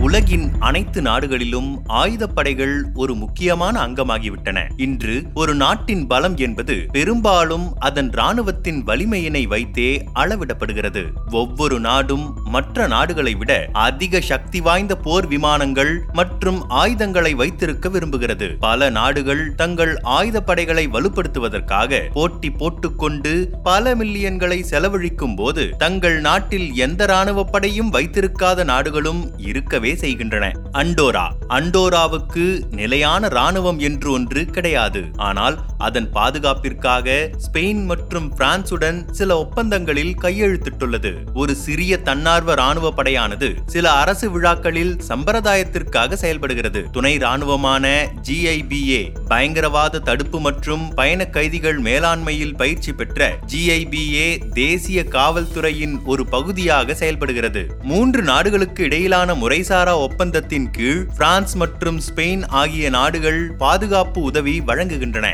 உலகின் அனைத்து நாடுகளிலும் ஆயுதப்படைகள் ஒரு முக்கியமான அங்கமாகிவிட்டன. இன்று ஒரு நாட்டின் பலம் என்பது பெரும்பாலும் அதன் ராணுவத்தின் வலிமையினை வைத்தே அளவிடப்படுகிறது. ஒவ்வொரு நாடும் மற்ற நாடுகளை விட அதிக சக்தி வாய்ந்த போர் விமானங்கள் மற்றும் ஆயுதங்களை வைத்திருக்க விரும்புகிறது. பல நாடுகள் தங்கள் ஆயுதப்படைகளை வலுப்படுத்துவதற்காக போட்டி போட்டுக்கொண்டு பல மில்லியன்களை செலவழிக்கும் போது தங்கள் நாட்டில் எந்த ராணுவ படையும் வைத்திருக்காத நாடுகளும் இருக்கவே செய்கின்றன. அண்டோரா. அண்டோராவுக்கு நிலையான ராணுவம் என்று ஒன்று கிடையாது. ஆனால் அதன் பாதுகாப்பிற்காக ஸ்பெயின் மற்றும் பிரான்சுடன் சில ஒப்பந்தங்களில் கையெழுத்திட்டுள்ளது. ஒரு சிறிய தன்னார்வ ராணுவ படையானது சில அரசு விழாக்களில் சம்பிரதாயத்திற்காக செயல்படுகிறது. துணை ராணுவமான ஜிஐபிஏ பயங்கரவாத தடுப்பு மற்றும் பயண கைதிகள் மேலாண்மையில் பயிற்சி பெற்ற ஜிஐபிஏ தேசிய காவல்துறையின் ஒரு பகுதியாக செயல்படுகிறது. மூன்று நாடுகளுக்கு இடையிலான முறைசாரா ஒப்பந்தத்தின் கீழ் பிரான்ஸ் மற்றும் ஸ்பெயின் ஆகிய நாடுகள் பாதுகாப்பு உதவி வழங்குகின்றன.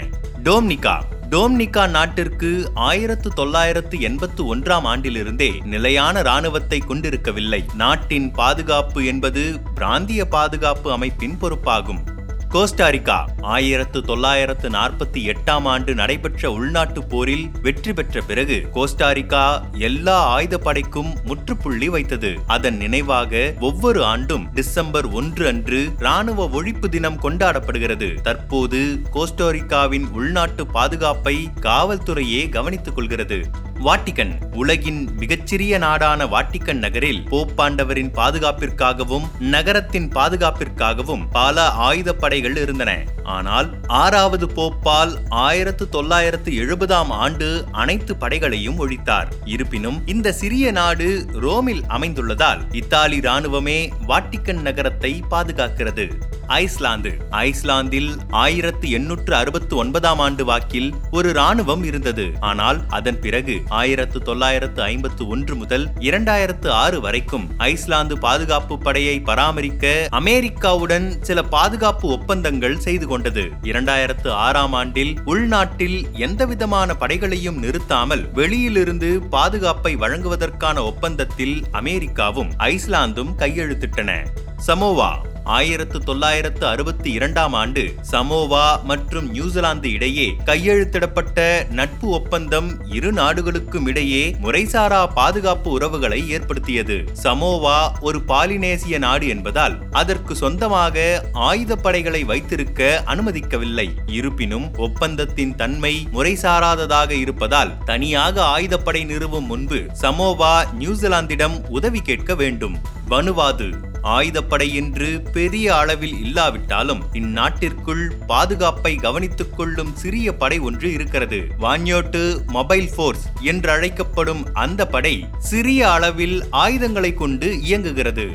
டோம்னிகா. டோம்னிகா நாட்டிற்கு ஆயிரத்து தொள்ளாயிரத்து எண்பத்து ஒன்றாம் ஆண்டிலிருந்தே நிலையான இராணுவத்தை கொண்டிருக்கவில்லை. நாட்டின் பாதுகாப்பு என்பது பிராந்திய பாதுகாப்பு அமைப்பின் பொறுப்பாகும். கோஸ்டாரிக்கா ஆயிரத்து தொள்ளாயிரத்து நாற்பத்தி எட்டாம் ஆண்டு நடைபெற்ற உள்நாட்டு போரில் வெற்றி பெற்ற பிறகு கோஸ்டாரிக்கா எல்லா ஆயுதப்படைக்கும் முற்றுப்புள்ளி வைத்தது. அதன் நினைவாக ஒவ்வொரு ஆண்டும் டிசம்பர் ஒன்று அன்று ராணுவ ஒழிப்பு தினம் கொண்டாடப்படுகிறது. தற்போது கோஸ்டாரிக்காவின் உள்நாட்டு பாதுகாப்பை காவல்துறையே கவனித்துக் கொள்கிறது. வாட்டிகன் உலகின் மிகச்சிறிய நாடான வாட்டிகன் நகரில் போப்பாண்டவரின் பாதுகாப்பிற்காகவும் நகரத்தின் பாதுகாப்பிற்காகவும் பல ஆயுதப்படைகள் இருந்தன. ஆனால் ஆறாவது போப்பால் ஆயிரத்து தொள்ளாயிரத்து எழுபதாம் ஆண்டு அனைத்து படைகளையும் ஒழித்தார். இருப்பினும் இந்த சிறிய நாடு ரோமில் அமைந்துள்ளதால் இத்தாலி ராணுவமே வாட்டிக்கன் நகரத்தை பாதுகாக்கிறது. ஐஸ்லாந்து. ஐஸ்லாந்தில் ஆயிரத்து எண்ணூற்று அறுபத்து ஒன்பதாம் ஆண்டு வாக்கில் ஒரு ராணுவம் இருந்தது. ஆனால் அதன் பிறகு ஆயிரத்து தொள்ளாயிரத்து ஐம்பத்து ஒன்று முதல் இரண்டாயிரத்து ஆறு வரைக்கும் ஐஸ்லாந்து பாதுகாப்பு படையை பராமரிக்க அமெரிக்காவுடன் சில பாதுகாப்பு ஒப்பந்தங்கள் செய்து கொண்டது. இரண்டாயிரத்து ஆறாம் ஆண்டில் உள்நாட்டில் எந்தவிதமான படைகளையும் நிறுத்தாமல் வெளியிலிருந்து பாதுகாப்பை வழங்குவதற்கான ஒப்பந்தத்தில் அமெரிக்காவும் ஐஸ்லாந்தும் கையெழுத்திட்டன. சமோவா ஆயிரத்து தொள்ளாயிரத்து அறுபத்தி இரண்டாம் ஆண்டு சமோவா மற்றும் நியூசிலாந்து இடையே கையெழுத்திடப்பட்ட நட்பு ஒப்பந்தம் இரு நாடுகளுக்கும் இடையே முறைசாரா பாதுகாப்பு உறவுகளை ஏற்படுத்தியது. சமோவா ஒரு பாலினேசிய நாடு என்பதால் அதற்கு சொந்தமாக ஆயுதப்படைகளை வைத்திருக்க அனுமதிக்கவில்லை. இருப்பினும் ஒப்பந்தத்தின் தன்மை முறைசாராததாக இருப்பதால் தனியாக ஆயுதப்படை நிறுவும் முன்பு சமோவா நியூசிலாந்திடம் உதவி கேட்க வேண்டும். வனுவாது. ஆயுதப்படை என்று பெரிய அளவில் இல்லாவிட்டாலும் இந்நாட்டிற்குள் பாதுகாப்பை கவனித்துக் கொள்ளும் சிறிய படை ஒன்று இருக்கிறது. வான்யோட்டு மொபைல் போர்ஸ் என்று அழைக்கப்படும் அந்த படை சிறிய அளவில் ஆயுதங்களை கொண்டு இயங்குகிறது.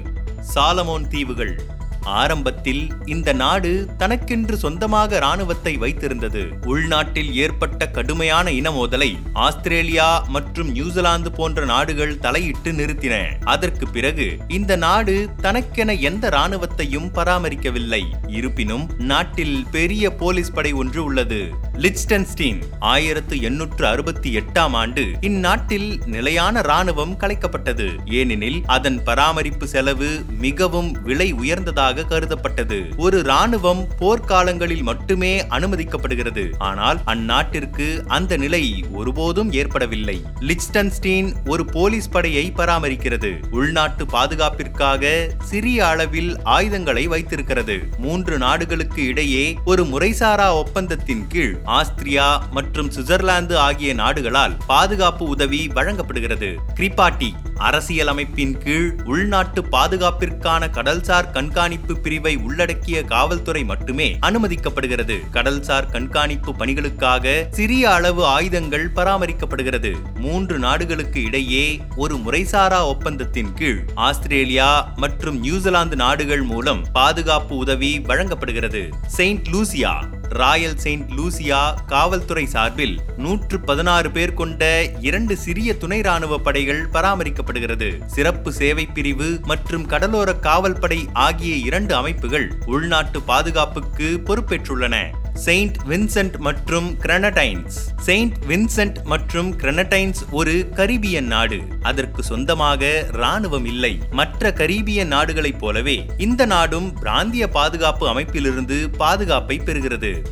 சாலமோன் தீவுகள். ஆரம்பத்தில் இந்த நாடு தனக்கென்று சொந்தமாக இராணுவத்தை வைத்திருந்தது. உள்நாட்டில் ஏற்பட்ட கடுமையான இன மோதலை ஆஸ்திரேலியா மற்றும் நியூசிலாந்து போன்ற நாடுகள் தலையிட்டு நிறுத்தின. அதற்கு பிறகு இந்த நாடு தனக்கென எந்த இராணுவத்தையும் பராமரிக்கவில்லை. இருப்பினும் நாட்டில் பெரிய போலீஸ் படை ஒன்று உள்ளது. லிச்டன்ஸ்டீன் ஆயிரத்து எண்ணூற்று அறுபத்தி எட்டாம் ஆண்டு இந்நாட்டில் நிலையான ராணுவம் கலைக்கப்பட்டது. ஏனெனில் அதன் பராமரிப்பு செலவு மிகவும் விலை உயர்ந்ததாக கருதப்பட்டது. ஒரு ராணுவம் போர்க்காலங்களில் மட்டுமே அனுமதிக்கப்படுகிறது. ஆனால் அந்நாட்டிற்கு அந்த நிலை ஒருபோதும் ஏற்படவில்லை. லிச்டன்ஸ்டீன் ஒரு போலீஸ் படையை பராமரிக்கிறது. உள்நாட்டு பாதுகாப்பிற்காக சிறிய அளவில் ஆயுதங்களை வைத்திருக்கிறது. மூன்று நாடுகளுக்கு இடையே ஒரு முறைசாரா ஒப்பந்தத்தின் கீழ் ஆஸ்திரியா மற்றும் சுவிட்சர்லாந்து ஆகிய நாடுகளால் பாதுகாப்பு உதவி வழங்கப்படுகிறது. கிரிபாட்டி அரசியலமைப்பின் கீழ் உள்நாட்டு பாதுகாப்பிற்கான கடல்சார் கண்காணிப்பு பிரிவை உள்ளடக்கிய காவல்துறை மட்டுமே அனுமதிக்கப்படுகிறது. கடல்சார் கண்காணிப்பு பணிகளுக்காக சிறிய அளவு ஆயுதங்கள் பராமரிக்கப்படுகிறது. மூன்று நாடுகளுக்கு இடையே ஒரு முறைசாரா ஒப்பந்தத்தின் கீழ் ஆஸ்திரேலியா மற்றும் நியூசிலாந்து நாடுகள் மூலம் பாதுகாப்பு உதவி வழங்கப்படுகிறது. Saint Lucia royal Saint Lucia காவல்துறை சார்பில் நூற்று பதினாறு பேர் கொண்ட இரண்டு சிறிய துணை ராணுவ படைகள் காணப்படுகிறது. சிறப்பு சேவை பிரிவு மற்றும் கடலோர காவல்படை ஆகிய இரண்டு அமைப்புகள் உள்நாட்டு பாதுகாப்புக்கு பொறுப்பேற்றுள்ளன. செயின்ட் வின்சென்ட் மற்றும் கிரனடைன்ஸ். செயின்ட் வின்சென்ட் மற்றும் கிரனடைன்ஸ் ஒரு கரீபியன் நாடு. அதற்கு சொந்தமாக ராணுவம் இல்லை. மற்ற கரீபியன் நாடுகளைப் போலவே இந்த நாடும் பிராந்திய பாதுகாப்பு அமைப்பிலிருந்து பாதுகாப்பை பெறுகிறது.